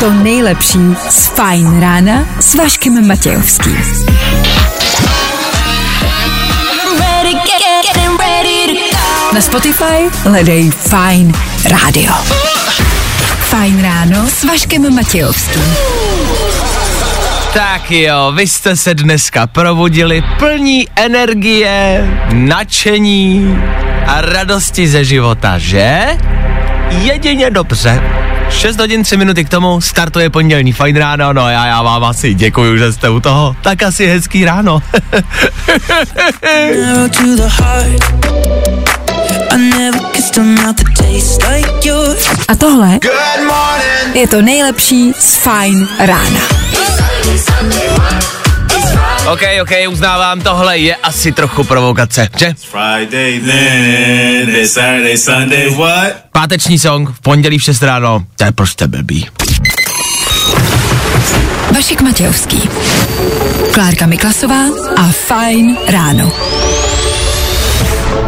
to nejlepší z Fajn rána s Vaškem Matějovským. Na Spotify hledej Fajn rádio. Fajn ráno s Vaškem Matějovským. Tak jo, vy jste se dneska probudili plní energie, nadšení a radosti ze života, že? Jedině dobře. 6 hodin 3 minuty k tomu startuje pondělní fajn ráno, no já, já vám asi děkuju, že jste u toho. Tak asi hezký ráno. A tohle je to nejlepší z Fajn rána. OK, OK, uznávám, tohle je asi trochu provokace, že? Friday then, Saturday, Sunday, what? Páteční song v pondělí v 6 ráno, to je prostě blbý. Vašek Matějovský. Klárka Miklasová a Fajn ráno.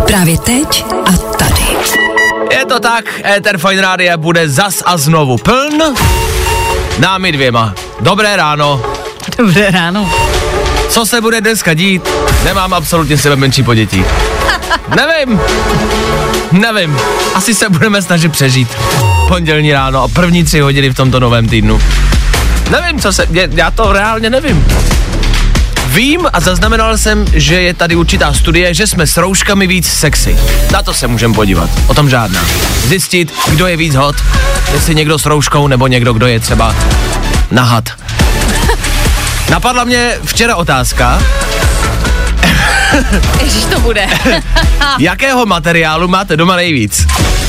Právě teď a tady. Je to tak, Ether Fine Rádia bude zas a znovu pln. Námi dvěma. Dobré ráno. Dobré ráno. Co se bude dneska dít? Nemám absolutně sebe menší podětí. Nevím. Nevím. Asi se budeme snažit přežít. Pondělní ráno a první tři hodiny v tomto novém týdnu. Nevím, co se... Já to reálně nevím. Vím a zaznamenal jsem, že je tady určitá studie, že jsme s rouškami víc sexy. Na to se můžeme podívat. O tom žádná. Zjistit, kdo je víc hot. Jestli někdo s rouškou nebo někdo, kdo je třeba nahat. Napadla mě včera otázka, Ježíš to bude. jakého materiálu máte doma nejvíc?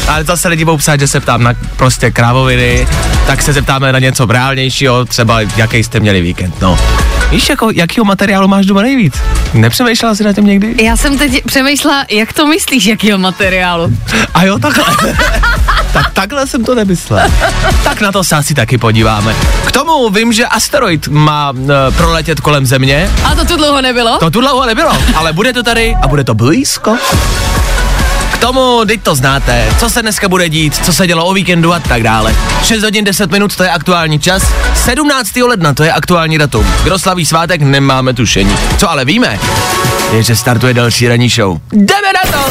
Ale zase lidi budou psát, že se ptám na prostě krávoviny, tak se zeptáme na něco reálnějšího, třeba jaký jste měli víkend, no. Víš, jako, jakýho materiálu máš doma nejvíc? Nepřemýšlela jsi na tím někdy? Já jsem teď přemýšlela, jak to myslíš, jakýho materiálu. A jo, takhle. tak takhle jsem to nemyslel. tak na to se asi taky podíváme. K tomu vím, že asteroid má e, proletět kolem Země. A to tu dlouho nebylo? To tu dlouho nebylo, ale bude to tady a bude to blízko. Tomu, teď to znáte, co se dneska bude dít, co se dělo o víkendu a tak dále. 6 hodin 10 minut, to je aktuální čas. 17. ledna, to je aktuální datum. Kdo slaví svátek, nemáme tušení. Co ale víme, je, že startuje další ranní show. Jdeme na to!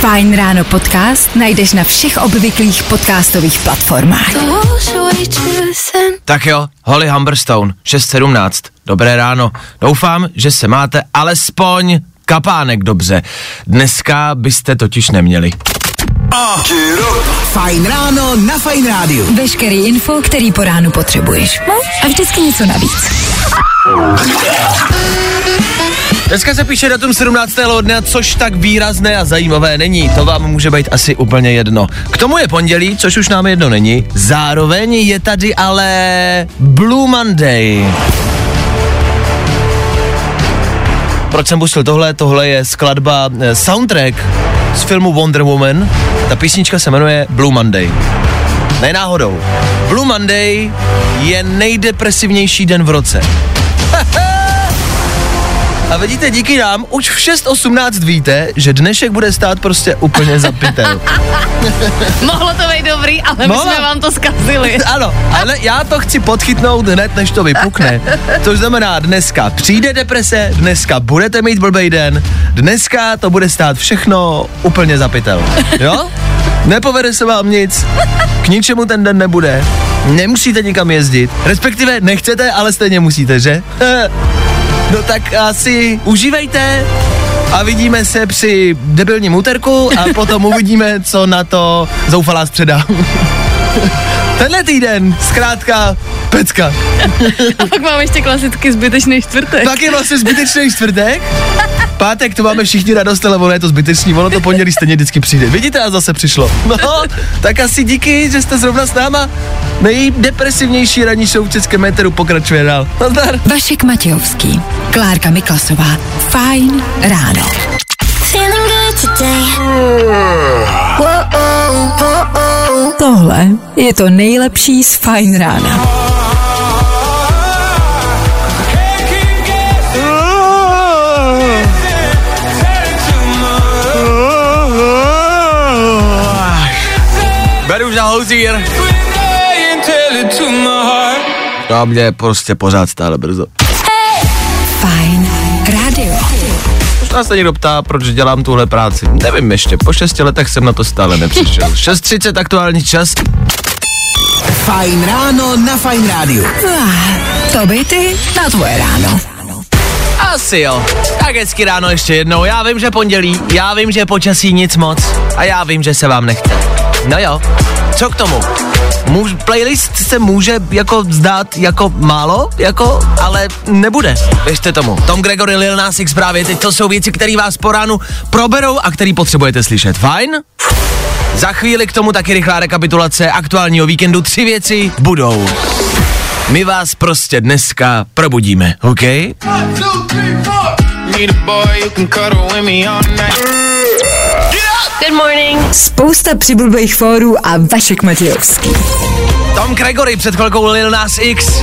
Fajn ráno podcast najdeš na všech obvyklých podcastových platformách. Tak jo, Holly Humberstone, 6.17. Dobré ráno. Doufám, že se máte alespoň kapánek dobře. Dneska byste totiž neměli. Fajn ráno na Fajn rádiu. Veškerý info, který po ránu potřebuješ. No a vždycky něco navíc. Dneska se píše datum 17. ledna, což tak výrazné a zajímavé není. To vám může být asi úplně jedno. K tomu je pondělí, což už nám jedno není. Zároveň je tady ale Blue Monday. Proč jsem pustil tohle? Tohle je skladba, eh, soundtrack z filmu Wonder Woman. Ta písnička se jmenuje Blue Monday. Ne náhodou. Blue Monday je nejdepresivnější den v roce. A vidíte, díky nám už v 6.18 víte, že dnešek bude stát prostě úplně za pytel. Mohlo to být dobrý, ale my Mohlo. jsme vám to zkazili. Ano, ale já to chci podchytnout hned, než to vypukne. Což znamená, dneska přijde deprese, dneska budete mít blbej den, dneska to bude stát všechno úplně za pytel. Jo? Nepovede se vám nic, k ničemu ten den nebude, nemusíte nikam jezdit, respektive nechcete, ale stejně musíte, že? No tak asi užívejte a vidíme se při debilním úterku a potom uvidíme, co na to zoufalá středa. Tenhle týden, zkrátka, pecka. A pak máme ještě klasicky zbytečný čtvrtek. Pak je vlastně zbytečný čtvrtek. Pátek to máme všichni radost, ale ono je to zbytečný, ono to pondělí stejně vždycky přijde. Vidíte, a zase přišlo. No, tak asi díky, že jste zrovna s náma. Nejdepresivnější ranní show v českém méteru pokračuje dál. Nazdar. Vašek Matějovský, Klárka Miklasová. Fajn ráno. Tohle je to nejlepší z Fajn rána. Beru za hozír. Já mě prostě pořád stále brzo. Možná se někdo ptá, proč dělám tuhle práci. Nevím ještě, po šesti letech jsem na to stále nepřišel. 6.30 aktuální čas. Fajn ráno na Fajn rádiu. Ah, To by ty na tvoje ráno. Asi jo. Tak hezky ráno ještě jednou. Já vím, že pondělí, já vím, že počasí nic moc a já vím, že se vám nechce. No jo, co k tomu? Můž, playlist se může jako zdát jako málo, jako, ale nebude. Věřte tomu. Tom Gregory, Lil Nas X právě teď to jsou věci, které vás po ránu proberou a který potřebujete slyšet. Fajn? Za chvíli k tomu taky rychlá rekapitulace aktuálního víkendu. Tři věci budou. My vás prostě dneska probudíme, OK? Good morning. Spousta přibulbých fórů a Vašek Matějovský. Tom Gregory před chvilkou Lil Nas X.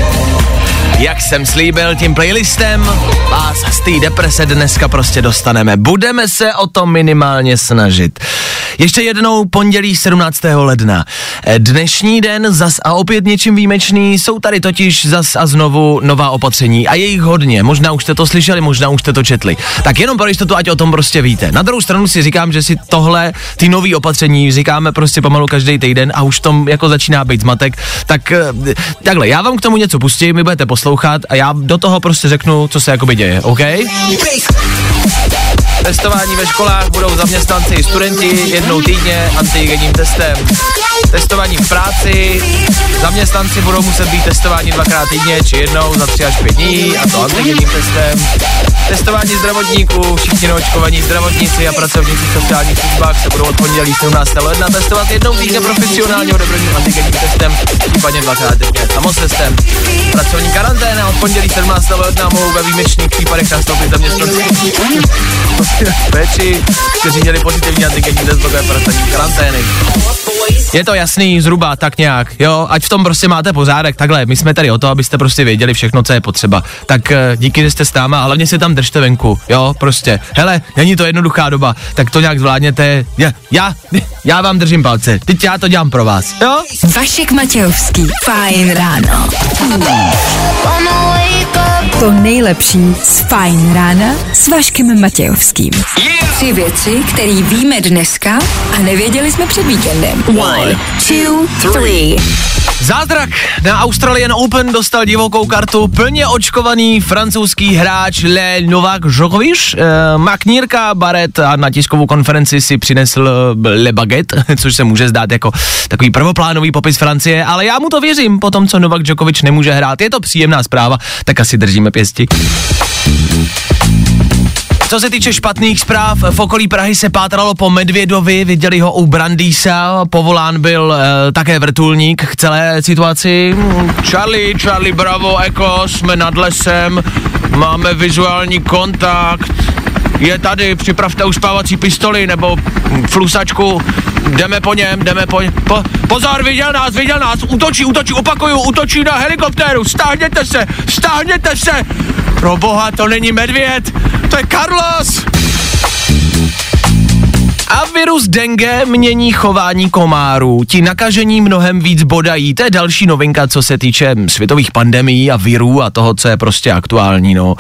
Jak jsem slíbil tím playlistem, vás z té deprese dneska prostě dostaneme. Budeme se o to minimálně snažit. Ještě jednou pondělí 17. ledna. Eh, Dnešní den zas a opět něčím výjimečný, jsou tady totiž zas a znovu nová opatření a je jich hodně. Možná už jste to slyšeli, možná už jste to četli. Tak jenom pro jistotu, ať o tom prostě víte. Na druhou stranu si říkám, že si tohle, ty nový opatření říkáme prostě pomalu každý týden a už tom jako začíná být zmatek. Tak eh, takhle, já vám k tomu něco pustím, vy budete poslouchat a já do toho prostě řeknu, co se jakoby děje, OK? Testování ve školách budou zaměstnanci i studenti jednou týdně antigenním testem. Testování v práci, zaměstnanci budou muset být testováni dvakrát týdně či jednou za tři až pět dní a to antigenním testem. Testování zdravotníků, všichni neočkovaní zdravotníci a pracovníci v sociálních službách se budou od pondělí 17. ledna testovat jednou týdně profesionálně odebraným antigenním testem, případně dvakrát týdně samotestem. Pracovní karanténa od pondělí 17. ledna mohou ve výjimečných případech nastoupit zaměstnanci péči, kteří měli pozitivní antigenní test pracovní karantény. Je to jasný, zhruba tak nějak, jo, ať v tom prostě máte pořádek, takhle, my jsme tady o to, abyste prostě věděli všechno, co je potřeba. Tak eh, díky, že jste s náma, a hlavně si tam držte venku, jo, prostě. Hele, není to jednoduchá doba, tak to nějak zvládněte. Já, já, já vám držím palce, teď já to dělám pro vás, jo? Vašek Matějovský. Fajn ráno. To nejlepší z Fajn rána s Vaškem Matějovským. Tři věci, které víme dneska a nevěděli jsme před víkendem. One, two, three. Zázrak na Australian Open dostal divokou kartu plně očkovaný francouzský hráč Le Novak Djokovic. E, Maknírka Baret a na tiskovou konferenci si přinesl Le Baguette, což se může zdát jako takový prvoplánový popis Francie, ale já mu to věřím, po tom, co Novak Djokovic nemůže hrát. Je to příjemná zpráva, tak asi držíme pěsti. Co se týče špatných zpráv, v okolí Prahy se pátralo po Medvědovi, viděli ho u Brandýsa, povolán byl e, také vrtulník k celé situaci. Charlie, Charlie, bravo, Eko, jsme nad lesem, máme vizuální kontakt, je tady, připravte uspávací pistoli nebo flusačku, jdeme po něm, jdeme po něm. Po, pozor, viděl nás, viděl nás, útočí, útočí, opakuju, útočí na helikoptéru, stáhněte se, stáhněte se. Pro boha, to není medvěd, to je Carlos. Virus dengue mění chování komárů. Ti nakažení mnohem víc bodají. To je další novinka, co se týče světových pandemií a virů a toho, co je prostě aktuální, no.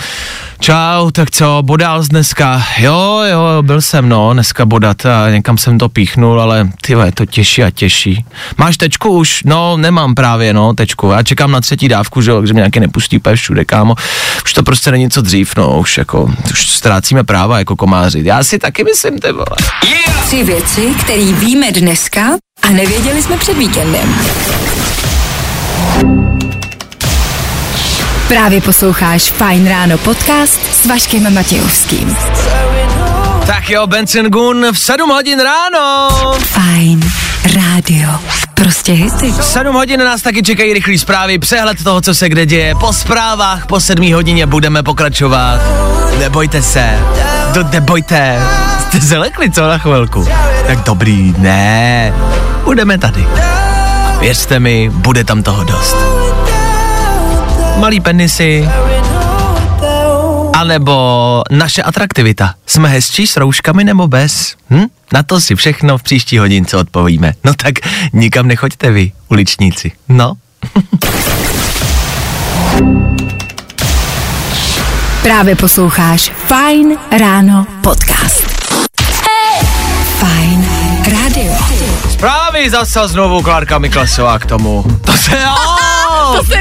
Čau, tak co, bodal jsi dneska? Jo, jo, byl jsem, no, dneska bodat a někam jsem to píchnul, ale ty to těší a těší. Máš tečku už? No, nemám právě, no, tečku. Já čekám na třetí dávku, že jo, že mě nějaký nepustí úplně všude, kámo. Už to prostě není co dřív, no, už jako, už ztrácíme práva jako komáři. Já si taky myslím, ty vole. Tři věci, které víme dneska a nevěděli jsme před víkendem. Právě posloucháš Fajn ráno podcast s Vaškem Matějovským. Tak jo, Benson Gun v 7 hodin ráno. Fajn rádio. Prostě hity. 7 hodin nás taky čekají rychlý zprávy, přehled toho, co se kde děje. Po zprávách po 7 hodině budeme pokračovat. Nebojte se, do, nebojte. Jste se lekli, co na chvilku? Tak dobrý, ne. Budeme tady. A věřte mi, bude tam toho dost. Malý penisy, anebo naše atraktivita. Jsme hezčí s rouškami nebo bez? Hm? Na to si všechno v příští hodince odpovíme. No tak nikam nechoďte vy, uličníci. No. Právě posloucháš Fine Ráno podcast. Zprávy zase znovu Klárka Miklasová k tomu. To se... To se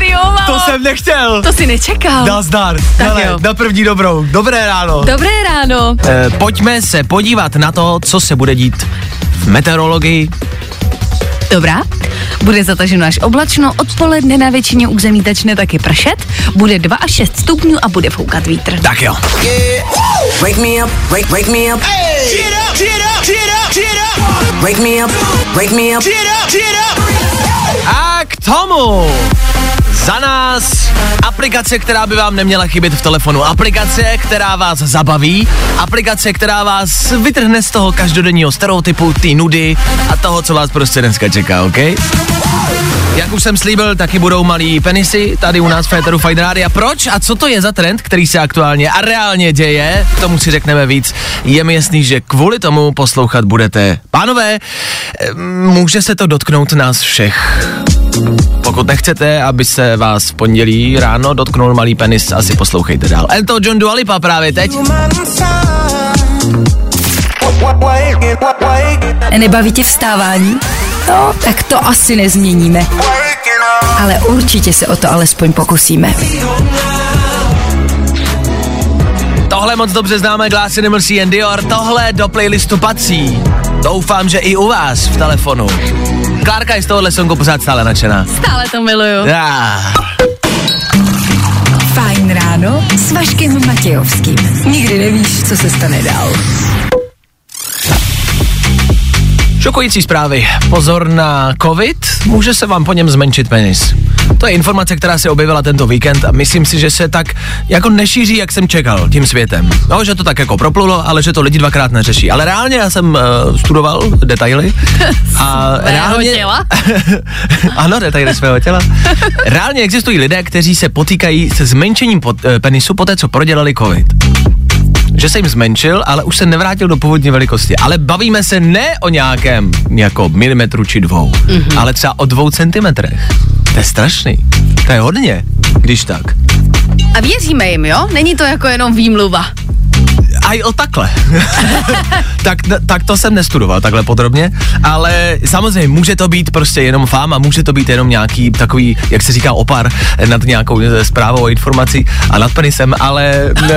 to jsem nechtěl. To si nečekal. Nazdar. Tak Hele, jo. na první dobrou. Dobré ráno. Dobré ráno. Eh, pojďme se podívat na to, co se bude dít v meteorologii. Dobrá. Bude zataženo až oblačno, odpoledne na většině území začne taky pršet, bude 2 až 6 stupňů a bude foukat vítr. Tak jo. Wake me up, wake, wake me up. Wake me up, wake me up. A k tomu za nás aplikace, která by vám neměla chybět v telefonu. Aplikace, která vás zabaví. Aplikace, která vás vytrhne z toho každodenního stereotypu, ty nudy a toho, co vás prostě dneska čeká, OK? Jak už jsem slíbil, taky budou malí penisy tady u nás v Féteru Radio. Proč a co to je za trend, který se aktuálně a reálně děje? K tomu si řekneme víc. Je mi jasný, že kvůli tomu poslouchat budete. Pánové, eh, může se to dotknout nás všech. Pokud nechcete, aby se vás v pondělí ráno dotknul malý penis, asi poslouchejte dál. Elton John Dua Lipa právě teď. Nebaví tě vstávání? No, tak to asi nezměníme. Ale určitě se o to alespoň pokusíme. Tohle moc dobře známe Glass Animals and Dior, tohle do playlistu patří. Doufám, že i u vás v telefonu. Klárka je z tohohle songu pořád stále nadšená. Stále to miluju. Ah. Fajn ráno s Vaškem Matějovským. Nikdy nevíš, co se stane dál. Šokující zprávy. Pozor na covid, může se vám po něm zmenšit penis. To je informace, která se objevila tento víkend a myslím si, že se tak jako nešíří, jak jsem čekal tím světem. No, že to tak jako proplulo, ale že to lidi dvakrát neřeší. Ale reálně já jsem uh, studoval detaily. A reálně, těla? ano, detaily svého těla. Reálně existují lidé, kteří se potýkají se zmenšením pot, eh, penisu po té, co prodělali covid že se jim zmenšil, ale už se nevrátil do původní velikosti. Ale bavíme se ne o nějakém jako milimetru či dvou, mm-hmm. ale třeba o dvou centimetrech. To je strašný. To je hodně, když tak. A věříme jim, jo? Není to jako jenom výmluva. A i o takhle. tak, tak to jsem nestudoval takhle podrobně, ale samozřejmě může to být prostě jenom fáma, může to být jenom nějaký takový, jak se říká, opar nad nějakou eh, zprávou a informací a nad penisem, ale... Ne,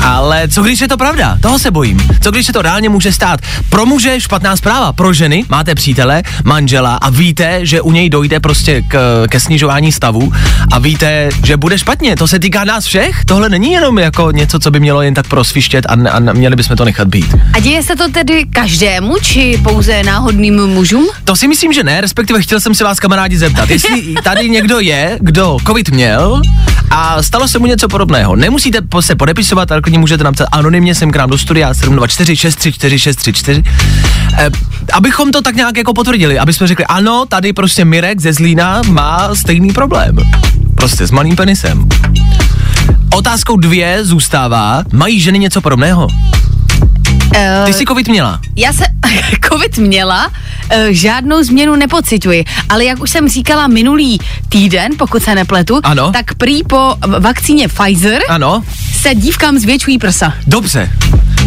ale co když je to pravda? Toho se bojím. Co když se to reálně může stát? Pro muže špatná zpráva, pro ženy máte přítele, manžela a víte, že u něj dojde prostě k, ke snižování stavu a víte, že bude špatně. To se týká nás všech? Tohle není jenom jako něco, co by mělo jen tak prosvištět a, a měli bychom to nechat být. A děje se to tedy každému, či pouze náhodným mužům? To si myslím, že ne, respektive chtěl jsem se vás kamarádi zeptat, jestli tady někdo je, kdo covid měl a stalo se mu něco podobného. Nemusíte se podepisovat, ale klidně můžete napsat anonymně sem k nám do studia 724 634 634, eh, abychom to tak nějak jako potvrdili, aby jsme řekli, ano, tady prostě Mirek ze Zlína má stejný problém. Prostě s malým penisem. Otázkou dvě zůstává, mají ženy něco podobného? Uh, Ty jsi covid měla. Já se covid měla, uh, žádnou změnu nepocituji, ale jak už jsem říkala minulý týden, pokud se nepletu, Ano. tak prý po vakcíně Pfizer Ano, se dívkám zvětšují prsa. Dobře,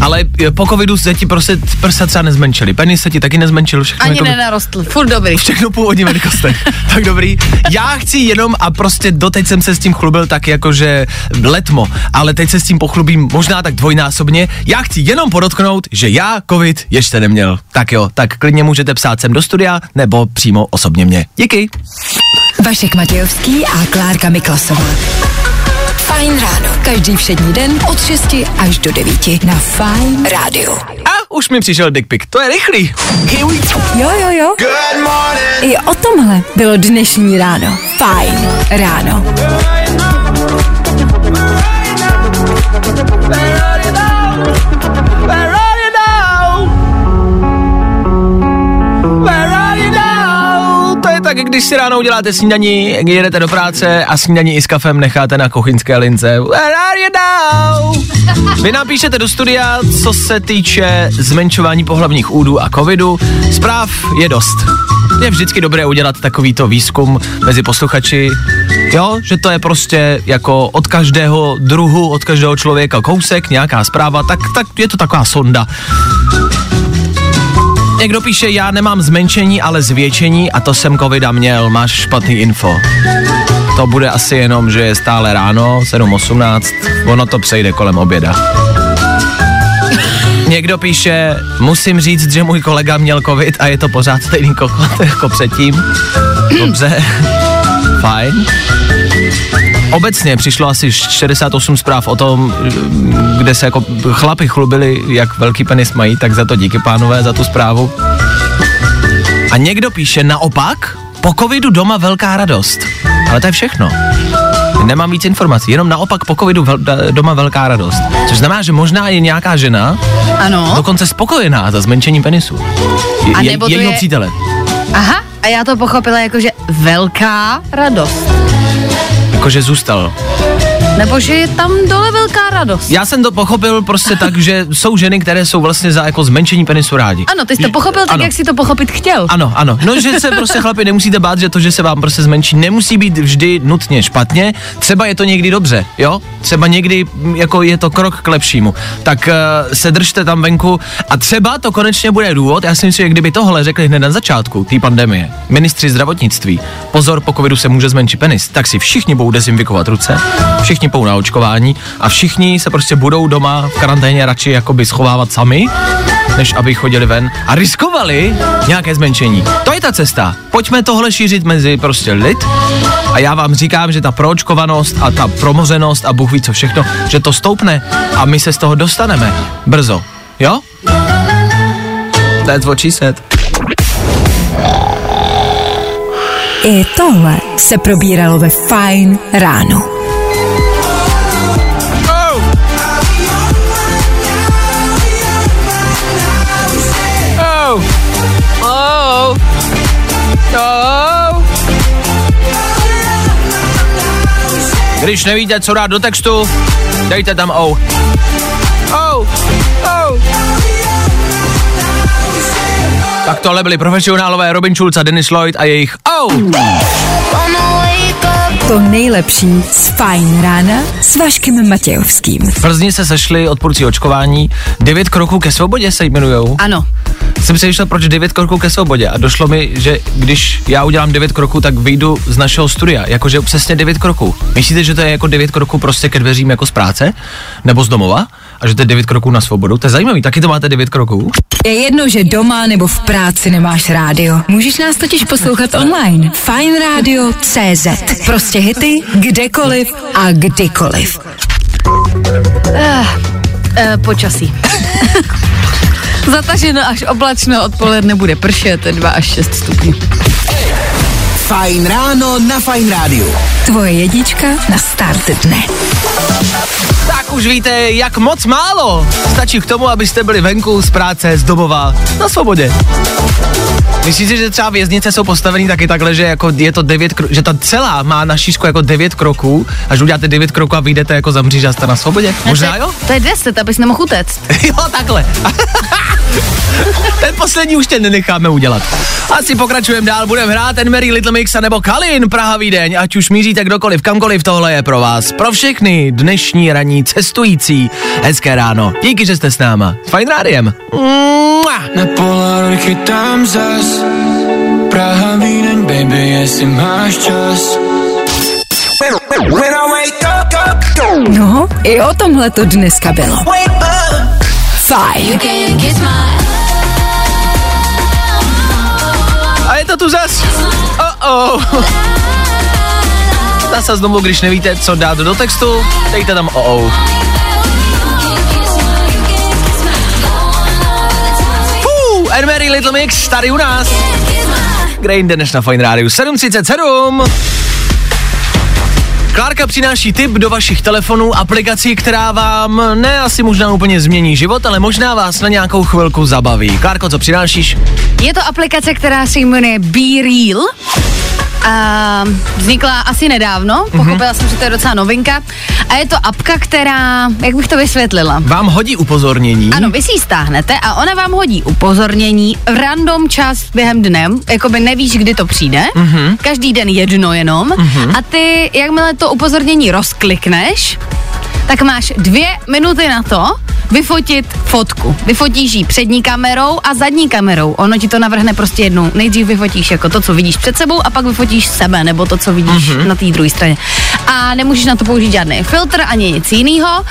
ale e, po covidu se ti prostě prsa třeba nezmenšily. Penis se ti taky nezmenšil, všechno Ani jako nenarostl, furt dobrý. všechno původní velikostech. tak dobrý. Já chci jenom, a prostě doteď jsem se s tím chlubil tak jakože letmo, ale teď se s tím pochlubím možná tak dvojnásobně. Já chci jenom podotknout, že já covid ještě neměl. Tak jo, tak klidně můžete psát sem do studia, nebo přímo osobně mě. Díky. Vašek Matějovský a Klárka Miklasová. Fajn ráno. Každý všední den od 6 až do 9 na Fajn rádiu. A už mi přišel dick pic. To je rychlý. Jo, jo, jo. Good morning. I o tomhle bylo dnešní ráno. Fajn ráno. Je tak, když si ráno uděláte snídaní, jedete do práce a snídaní i s kafem necháte na kuchyňské lince. Where are you now? Vy napíšete do studia, co se týče zmenšování pohlavních údů a covidu. Zpráv je dost. Je vždycky dobré udělat takovýto výzkum mezi posluchači, jo, že to je prostě jako od každého druhu, od každého člověka kousek, nějaká zpráva, tak, tak je to taková sonda. Někdo píše, já nemám zmenšení, ale zvětšení a to jsem covida měl, máš špatný info. To bude asi jenom, že je stále ráno, 7.18, ono to přejde kolem oběda. Někdo píše, musím říct, že můj kolega měl covid a je to pořád stejný kokot jako předtím. Dobře, fajn. Obecně přišlo asi 68 zpráv o tom, kde se jako chlapi chlubili, jak velký penis mají, tak za to díky pánové, za tu zprávu. A někdo píše naopak, po covidu doma velká radost. Ale to je všechno. Nemám víc informací, jenom naopak po covidu vel, doma velká radost. Což znamená, že možná je nějaká žena Ano. dokonce spokojená za zmenšením penisu. Je, A je, nebo jejího je- přítele. Aha, a já to pochopila jako, že velká radost. Jakože zůstal. Nebo že je tam dole velká radost. Já jsem to pochopil prostě tak, že jsou ženy, které jsou vlastně za jako zmenšení penisu rádi. Ano, ty jsi to pochopil tak, ano. jak jsi to pochopit chtěl. Ano, ano. No, že se prostě chlapi nemusíte bát, že to, že se vám prostě zmenší, nemusí být vždy nutně špatně. Třeba je to někdy dobře, jo? Třeba někdy mm, jako je to krok k lepšímu. Tak uh, se držte tam venku a třeba to konečně bude důvod. Já si myslím, že kdyby tohle řekli hned na začátku té pandemie, ministři zdravotnictví, pozor, po covidu se může zmenšit penis, tak si všichni budou dezinfikovat ruce, všichni půjdou na očkování a všichni se prostě budou doma v karanténě radši jakoby schovávat sami, než aby chodili ven a riskovali nějaké zmenšení. To je ta cesta. Pojďme tohle šířit mezi prostě lid a já vám říkám, že ta proočkovanost a ta promořenost a Bůh ví co všechno, že to stoupne a my se z toho dostaneme brzo. Jo? That's what she said. I tohle se probíralo ve Fine ráno. Oh. Když nevíte, co dát do textu, dejte tam oh. Oh. Oh. Tak tohle byli profesionálové Robin Schulz a Dennis Lloyd a jejich oh. To nejlepší z Fine rána s Vaškem Matějovským. V Plzni se sešli odpůrci očkování. Devět kroků ke svobodě se jmenujou. Ano. Jsem přemýšlel, proč devět kroků ke svobodě a došlo mi, že když já udělám devět kroků, tak vyjdu z našeho studia, jakože přesně devět kroků. Myslíte, že to je jako devět kroků prostě ke dveřím jako z práce? Nebo z domova? A že to je devět kroků na svobodu? To je zajímavý, taky to máte devět kroků? Je jedno, že doma nebo v práci nemáš rádio. Můžeš nás totiž poslouchat online. Fine Radio CZ. Prostě hity, kdekoliv a kdykoliv. E, počasí. Zataženo až oblačno, odpoledne bude pršet 2 až 6 stupňů. Fajn ráno na Fajn rádiu. Tvoje jedička na start dne. Tak už víte, jak moc málo stačí k tomu, abyste byli venku z práce, z domova, na svobodě. Myslíte, že třeba věznice jsou postavený taky takhle, že jako je to devět kro- že ta celá má na šířku jako devět kroků, až uděláte devět kroků a vyjdete jako za mříž a jste na svobodě? Možná to, jo? je- to je 10, abys nemohl utéct. jo, takhle. Ten poslední už tě nenecháme udělat. Asi pokračujeme dál, budeme hrát ten Mary Little Mix a nebo Kalin Praha Vídeň, ať už míříte kdokoliv, kamkoliv, tohle je pro vás. Pro všechny dnešní ranní cestující. Hezké ráno. Díky, že jste s náma. S Fajn rádiem. Na Polaroid chytám zas Praha, Vídeň, baby, jestli máš čas No, i o tomhle to dneska bylo. Fajn. To tu zas. Oh oh. Zase znovu, když nevíte, co dát do textu, dejte tam oh oh. Anne Mary Little Mix tady u nás. Grain dnes na Fine Radio 737. Klárka přináší tip do vašich telefonů, aplikací, která vám ne asi možná úplně změní život, ale možná vás na nějakou chvilku zabaví. Klárko, co přinášíš? Je to aplikace, která se jmenuje Be Real A vznikla asi nedávno, pochopila jsem, že to je docela novinka. A je to apka, která, jak bych to vysvětlila? Vám hodí upozornění. Ano, vy si ji stáhnete a ona vám hodí upozornění v random čas během dne, jakoby nevíš, kdy to přijde, mm-hmm. každý den jedno jenom mm-hmm. a ty, jakmile to upozornění rozklikneš, tak máš dvě minuty na to vyfotit fotku. Vyfotíš ji přední kamerou a zadní kamerou. Ono ti to navrhne prostě jednou. Nejdřív vyfotíš jako to, co vidíš před sebou a pak vyfotíš sebe nebo to, co vidíš mm-hmm. na té druhé straně. A nemůžeš na to použít žádný filtr ani nic jiného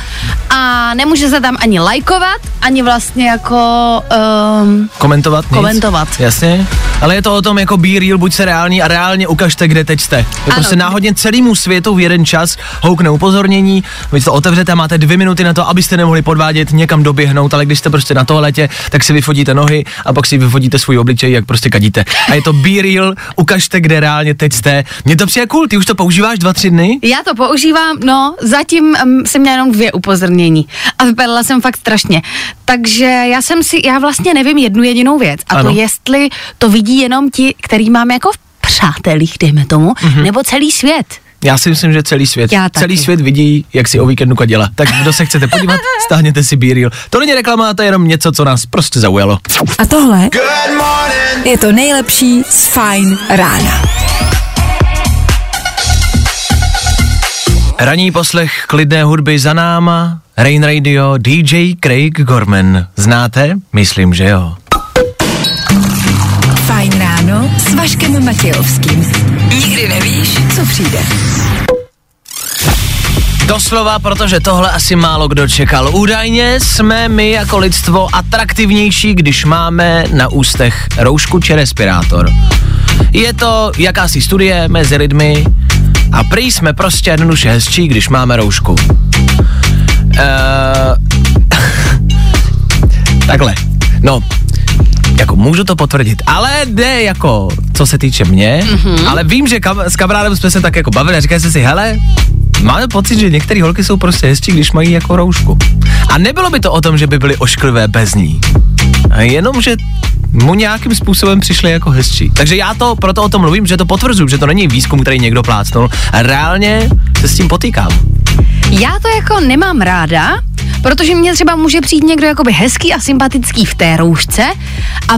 a nemůže se tam ani lajkovat, ani vlastně jako um, Komentovat? Nic? Komentovat. Jasně. Ale je to o tom jako be real, buď se reální a reálně ukažte, kde teď jste. Ano. prostě náhodně celému světu v jeden čas houkne upozornění, vy to otevřete, máte dvě minuty na to, abyste nemohli podvádět, někam doběhnout, ale když jste prostě na toaletě, tak si vyfotíte nohy a pak si vyfotíte svůj obličej, jak prostě kadíte. A je to be real, ukažte, kde reálně teď jste. Mně to přijde cool, ty už to používáš dva, tři dny? Já to používám, no, zatím um, jsem měla jenom dvě upozornění a vypadala jsem fakt strašně. Takže já jsem si, já vlastně nevím jednu jedinou věc a Ano. to jestli to vidí jenom ti, který máme jako v přátelích, dejme tomu, mm-hmm. nebo celý svět. Já si myslím, že celý svět. Já taky. celý svět vidí, jak si o víkendu kadila. Tak kdo se chcete podívat, stáhněte si Be Real. To není reklama, to je jenom něco, co nás prostě zaujalo. A tohle je to nejlepší z Fine rána. Raní poslech klidné hudby za náma, Rain Radio, DJ Craig Gorman. Znáte? Myslím, že jo. Fajn ráno s Vaškem Matějovským. Nikdy nevíš, co přijde. Doslova, protože tohle asi málo kdo čekal. Údajně jsme my jako lidstvo atraktivnější, když máme na ústech roušku či respirátor. Je to jakási studie mezi lidmi a prý jsme prostě jednoduše hezčí, když máme roušku. Uh, takhle, no, jako můžu to potvrdit, ale jde jako, co se týče mě, mm-hmm. ale vím, že kam, s kamarádem jsme se tak jako bavili a říkali jsme si, hele, máme pocit, že některé holky jsou prostě hezčí, když mají jako roušku. A nebylo by to o tom, že by byly ošklivé bez ní. A jenom, že mu nějakým způsobem přišli jako hezčí. Takže já to proto o tom mluvím, že to potvrzuju, že to není výzkum, který někdo plácnul. Reálně se s tím potýkám. Já to jako nemám ráda, protože mě třeba může přijít někdo jakoby hezký a sympatický v té roušce a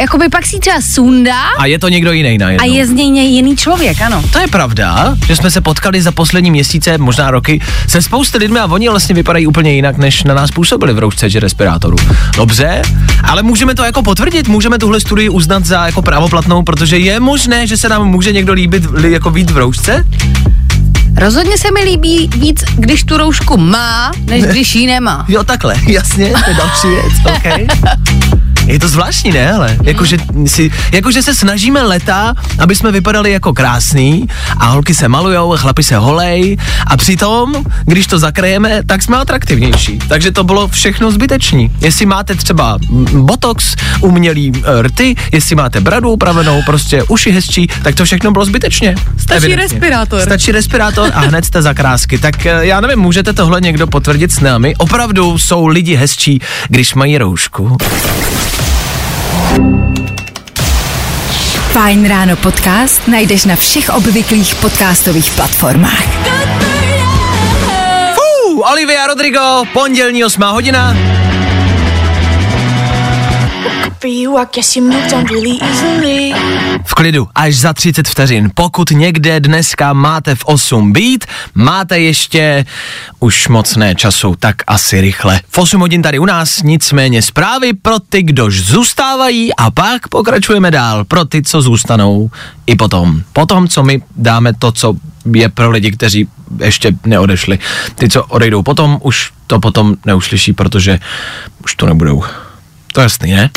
jakoby pak si třeba sundá A je to někdo jiný a najednou. je z něj ně- jiný člověk, ano. To je pravda, že jsme se potkali za poslední měsíce, možná roky, se spousty lidmi a oni vlastně vypadají úplně jinak, než na nás působili v roušce či respirátoru. Dobře, ale můžeme to jako potvrdit, můžeme tuhle studii uznat za jako právoplatnou, protože je možné, že se nám může někdo líbit jako víc v roušce? Rozhodně se mi líbí víc, když tu roušku má, než když ji nemá. Jo, takhle, jasně, to je další věc, OK. Je to zvláštní, ne, ale jakože, si, jakože se snažíme leta, aby jsme vypadali jako krásný a holky se malujou, chlapi se holej a přitom, když to zakrejeme, tak jsme atraktivnější. Takže to bylo všechno zbytečný. Jestli máte třeba botox, umělý e, rty, jestli máte bradu upravenou, prostě uši hezčí, tak to všechno bylo zbytečně. Stačí respirátor. Stačí respirátor a hned jste za krásky. Tak e, já nevím, můžete tohle někdo potvrdit s námi? Opravdu jsou lidi hezčí, když mají roušku. Fajn ráno podcast najdeš na všech obvyklých podcastových platformách. Uh, Olivia Rodrigo, pondělní 8 hodina. V klidu, až za 30 vteřin. Pokud někde dneska máte v 8 být, máte ještě už moc ne času, tak asi rychle. V 8 hodin tady u nás, nicméně zprávy pro ty, kdož zůstávají a pak pokračujeme dál pro ty, co zůstanou i potom. Potom, co my dáme to, co je pro lidi, kteří ještě neodešli. Ty, co odejdou potom, už to potom neuslyší, protože už to nebudou. To je jasný, ne?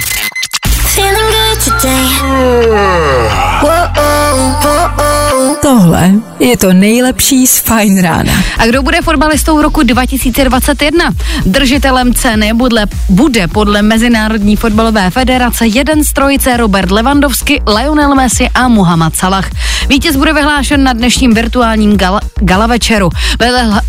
Tohle je to nejlepší z Fajn rána. A kdo bude fotbalistou roku 2021? Držitelem ceny bude, bude podle Mezinárodní fotbalové federace jeden z trojice Robert Lewandowski, Lionel Messi a Muhammad Salah. Vítěz bude vyhlášen na dnešním virtuálním gala, gala večeru. Vedle,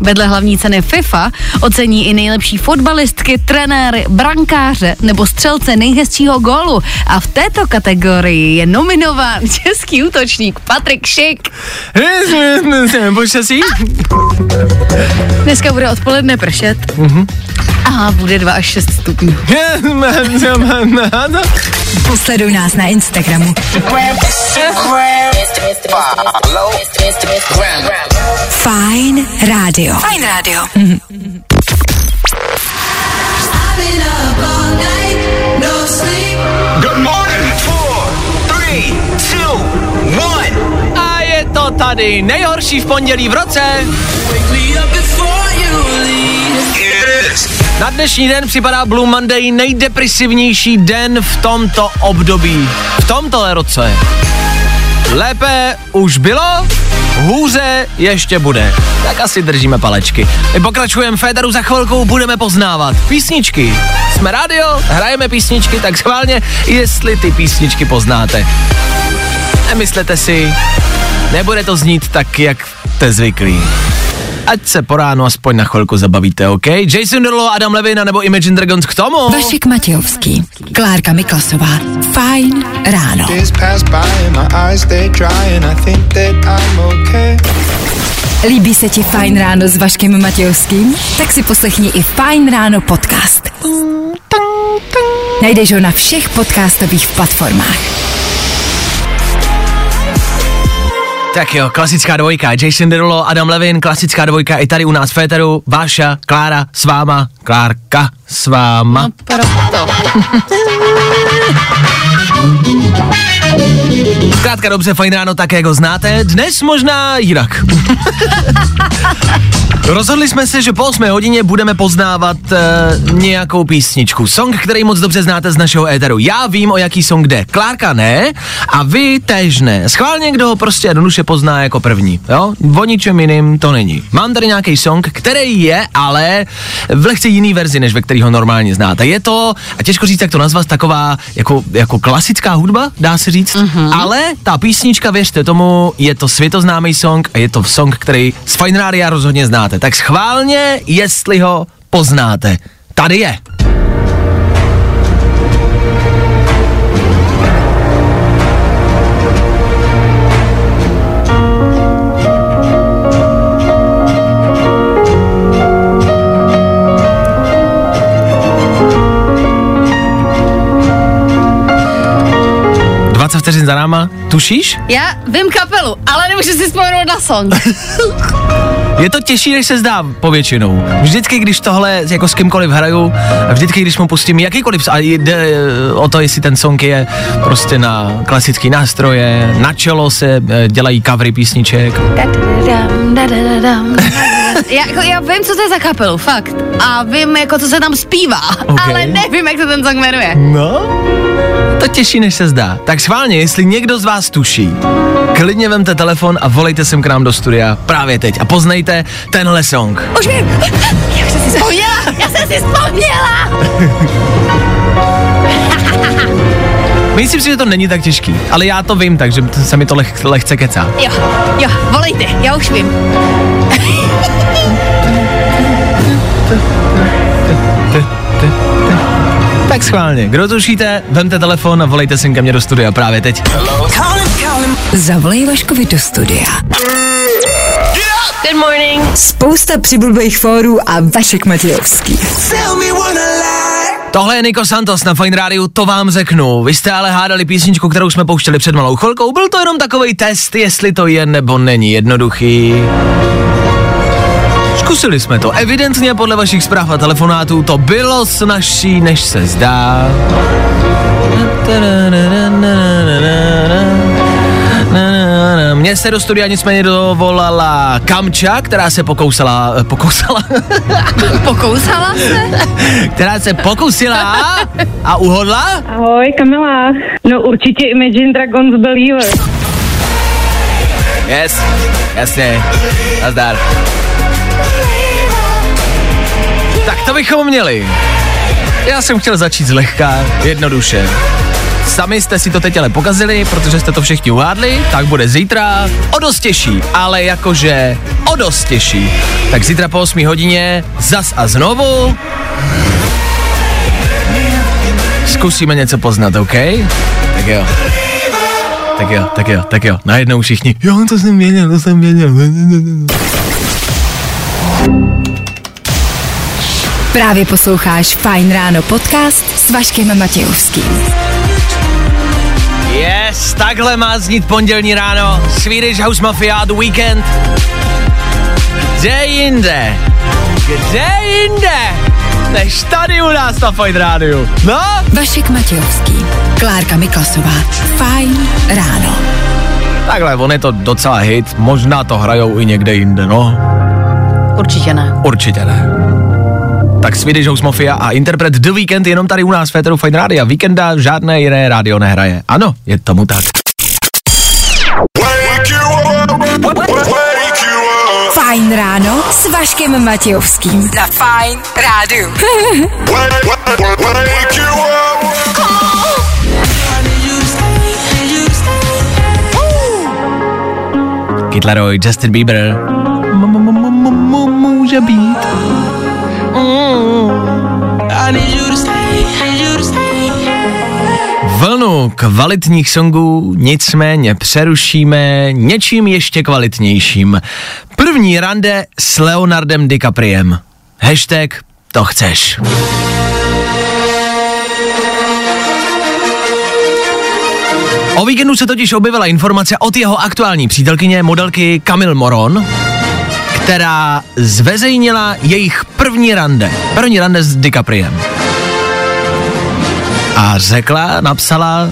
vedle hlavní ceny FIFA ocení i nejlepší fotbalistky, trenéry, brankáře nebo střelce nejhezčího gólu. A v této kategorii je nominován český útočník Patrik Šik. Počasí? Dneska bude odpoledne pršet. A bude 2 až 6 stupňů. Sleduj nás na Instagramu. Fajn rádio. Fajn rádio. Good morning. Four, three, two, one. A je to tady, nejhorší v pondělí v roce. Na dnešní den připadá Blue Monday nejdepresivnější den v tomto období. V tomto roce. Lépe už bylo, hůře ještě bude. Tak asi držíme palečky. My pokračujeme Féteru za chvilkou, budeme poznávat písničky. Jsme rádio, hrajeme písničky, tak schválně, jestli ty písničky poznáte. Nemyslete si, nebude to znít tak, jak jste zvyklí. Ať se po ránu aspoň na chvilku zabavíte, OK? Jason Derulo, Adam Levina nebo Imagine Dragons k tomu? Vašek Matějovský, Klárka Miklasová. Fajn ráno. Líbí se ti Fajn ráno s Vaškem Matějovským? Tak si poslechni i Fajn ráno podcast. Najdeš ho na všech podcastových platformách. Tak jo, klasická dvojka, Jason Derulo, Adam Levin, klasická dvojka i tady u nás v Féteru, Váša, Klára s váma, Klárka s váma. Proto. Zkrátka dobře, fajn ráno, tak jak ho znáte, dnes možná jinak. Rozhodli jsme se, že po 8 hodině budeme poznávat uh, nějakou písničku. Song, který moc dobře znáte z našeho éteru. Já vím, o jaký song jde. Klárka ne a vy též ne. Schválně, kdo ho prostě jednoduše pozná jako první. Jo? O ničem jiným to není. Mám tady nějaký song, který je ale v lehce jiný verzi, než ve který ho normálně znáte. Je to, a těžko říct, jak to nazvat, taková jako, jako klasická hudba, dá se říct, mm-hmm. ale ta písnička, věřte tomu, je to světoznámý song a je to song, který z Fine Rádia rozhodně znáte. Tak schválně, jestli ho poznáte. Tady je. Za náma, tušíš? Já vím kapelu, ale nemůžu si vzpomenout na song. Je to těžší, než se zdá povětšinou. Vždycky, když tohle jako s kýmkoliv hraju, a vždycky, když mu pustím jakýkoliv, a jde eh, o to, jestli ten song je prostě na klasický nástroje, na čelo se eh, dělají covery písniček. Já, jako, já vím, co to je za kapelu, fakt. A vím, jako, co se tam zpívá, Ok. ale nevím, jak se ten song jmenuje. No, to těžší, než se zdá. Tak schválně, jestli někdo z vás tuší, klidně vemte telefon a volejte sem k nám do studia právě teď a poznejte tenhle song. Už vím, jak jsem si vzpomněla, já jsem si vzpomněla. Myslím si, že to není tak těžký, ale já to vím, takže se mi to leh, lehce kecá. Jo, jo, volejte, já už vím. Tak schválně, kdo tušíte, vemte telefon a volejte sem ke mně do studia právě teď. Zavolej Vaškovi do studia. Good morning. Spousta přibulbých fórů a Vašek Matějovský. Tohle je Nico Santos na Fine Radio, to vám řeknu. Vy jste ale hádali písničku, kterou jsme pouštěli před malou chvilkou. Byl to jenom takový test, jestli to je nebo není jednoduchý. Zkusili jsme to. Evidentně podle vašich zpráv a telefonátů to bylo snažší, než se zdá. Mně se do studia nicméně dovolala Kamča, která se pokousala, pokousala, Pokousala se? která se pokusila a uhodla. Ahoj, Kamila. No určitě Imagine Dragons Believer. Yes, jasně, nazdar. Tak to bychom měli. Já jsem chtěl začít zlehka, jednoduše. Sami jste si to teď ale pokazili, protože jste to všichni uhádli, tak bude zítra o dost těžší, ale jakože o dost těžší. Tak zítra po 8 hodině zas a znovu zkusíme něco poznat, OK? Tak jo. Tak jo, tak jo, tak jo. Najednou všichni, jo, to jsem věděl, to jsem věděl. Právě posloucháš Fajn ráno podcast s Vaškem Matějovským. Yes, takhle má znít pondělní ráno. Swedish House Mafia The Weekend. Kde jinde? Kde jinde? Než tady u nás na Fajn rádiu. No? Vašek Matějovský, Klárka Miklasová. Fajn ráno. Takhle, on je to docela hit. Možná to hrajou i někde jinde, no. Určitě ne. Určitě ne. Tak Swedish House Mafia a interpret The Weekend jenom tady u nás v Féteru Fine Radio. Víkenda žádné jiné rádio nehraje. Ano, je tomu tak. Fajn ráno s Vaškem Matějovským. Na Fajn rádiu. Kid Laroi, Justin Bieber. Může být. Vlnu kvalitních songů nicméně přerušíme něčím ještě kvalitnějším. První rande s Leonardem DiCapriem. Hashtag to chceš. O víkendu se totiž objevila informace od jeho aktuální přítelkyně, modelky Camille Moron, která zveřejnila jejich první rande. První rande s DiCapriem. A řekla, napsala,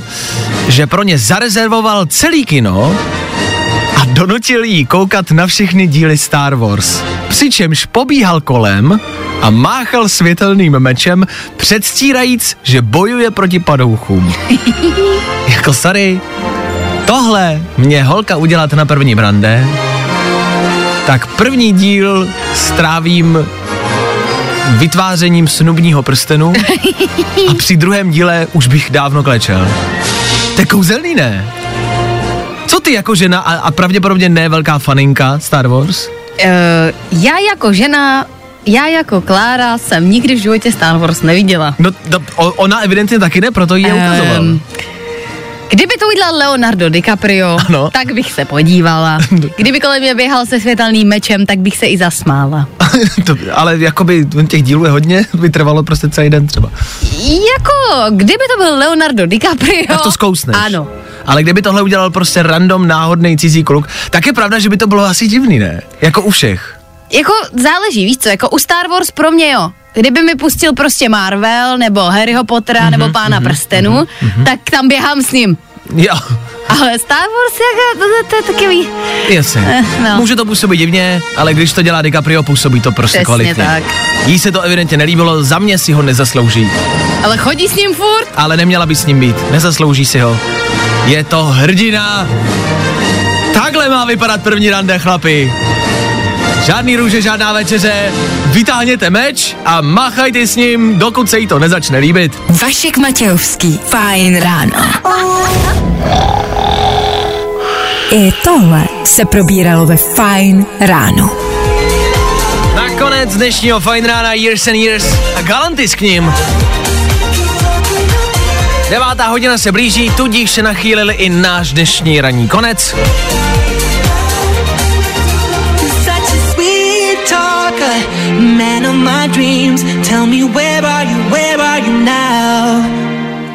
že pro ně zarezervoval celý kino a donutil jí koukat na všechny díly Star Wars. Přičemž pobíhal kolem a máchal světelným mečem, předstírajíc, že bojuje proti padouchům. jako sorry, tohle mě holka udělat na první brande, tak první díl strávím vytvářením snubního prstenu a při druhém díle už bych dávno klečel. To je kouzelný, ne? Co ty jako žena a, a pravděpodobně ne velká faninka Star Wars? Uh, já jako žena, já jako Klára jsem nikdy v životě Star Wars neviděla. No, no ona evidentně taky ne, proto jí je ukazoval. Ehm, Kdyby to udělal Leonardo DiCaprio, Ano. tak bych se podívala. Kdyby kolem mě běhal se světelným mečem, tak bych se i zasmála. to, ale jakoby těch dílů je hodně, by trvalo prostě celý den třeba. Jako, kdyby to byl Leonardo DiCaprio... Tak to zkousneš. Ano. Ale kdyby tohle udělal prostě random, náhodný cizí kluk, tak je pravda, že by to bylo asi divný, ne? Jako u všech. Jako záleží, víš co, jako u Star Wars pro mě jo. Kdyby mi pustil prostě Marvel, nebo Harryho Pottera, Mhm, nebo Pána prstenů, tak tam běhám s ním. Jo, Ale Star Wars, jako, to, to, to je takový... jasně. Eh, no. Může to působit divně, ale když to dělá DiCaprio, působí to prostě Přesně kvalitně. tak. Jí se to evidentně nelíbilo, za mě si ho nezaslouží. Ale chodí s ním furt? Ale neměla by s ním být, nezaslouží si ho. Je to hrdina. Takhle má vypadat první rande, chlapi. Žádný růže, žádná večeře. Vytáhněte meč a machajte s ním, dokud se jí to nezačne líbit. Vašek Matějovský. Fajn ráno. I tohle se probíralo ve Fajn ráno. Nakonec dnešního Fine Rána Years and Years a Galantis k ním. Devátá hodina se blíží, tudíž se nachýlili i náš dnešní ranní konec.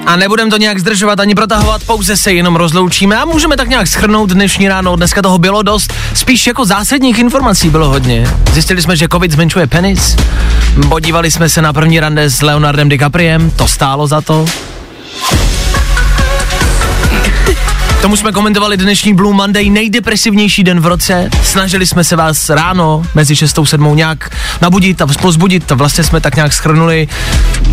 A nebudem to nějak zdržovat ani protahovat, pouze se jenom rozloučíme a můžeme tak nějak schrnout dnešní ráno. Dneska toho bylo dost, spíš jako zásadních informací bylo hodně. Zjistili jsme, že covid zmenšuje penis, podívali jsme se na první rande s Leonardem DiCapriem, to stálo za to. Tomu jsme komentovali dnešní Blue Monday, nejdepresivnější den v roce. Snažili jsme se vás ráno mezi 6 a 7 nějak nabudit a pozbudit. Vlastně jsme tak nějak schrnuli,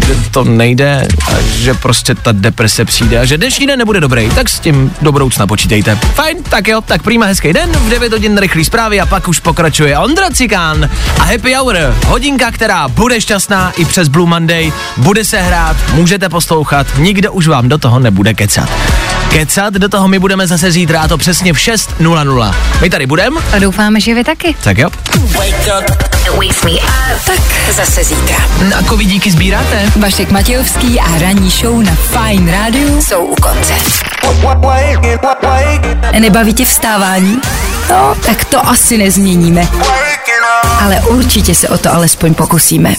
že to nejde a že prostě ta deprese přijde a že dnešní den nebude dobrý. Tak s tím do budoucna počítejte. Fajn, tak jo, tak prýma hezký den, v 9 hodin rychlý zprávy a pak už pokračuje Ondra Cikán a Happy Hour. Hodinka, která bude šťastná i přes Blue Monday, bude se hrát, můžete poslouchat, nikdo už vám do toho nebude kecat. Kecat do toho my budeme zase zítra a to přesně v 6.00. My tady budeme, A doufáme, že vy taky. tak jo. Tak zase zítra. Na covidíky sbíráte? Vašek Matějovský a ranní show na Fine Radio jsou u konce. Nebaví tě vstávání? No, tak to asi nezměníme. Ale určitě se o to alespoň pokusíme.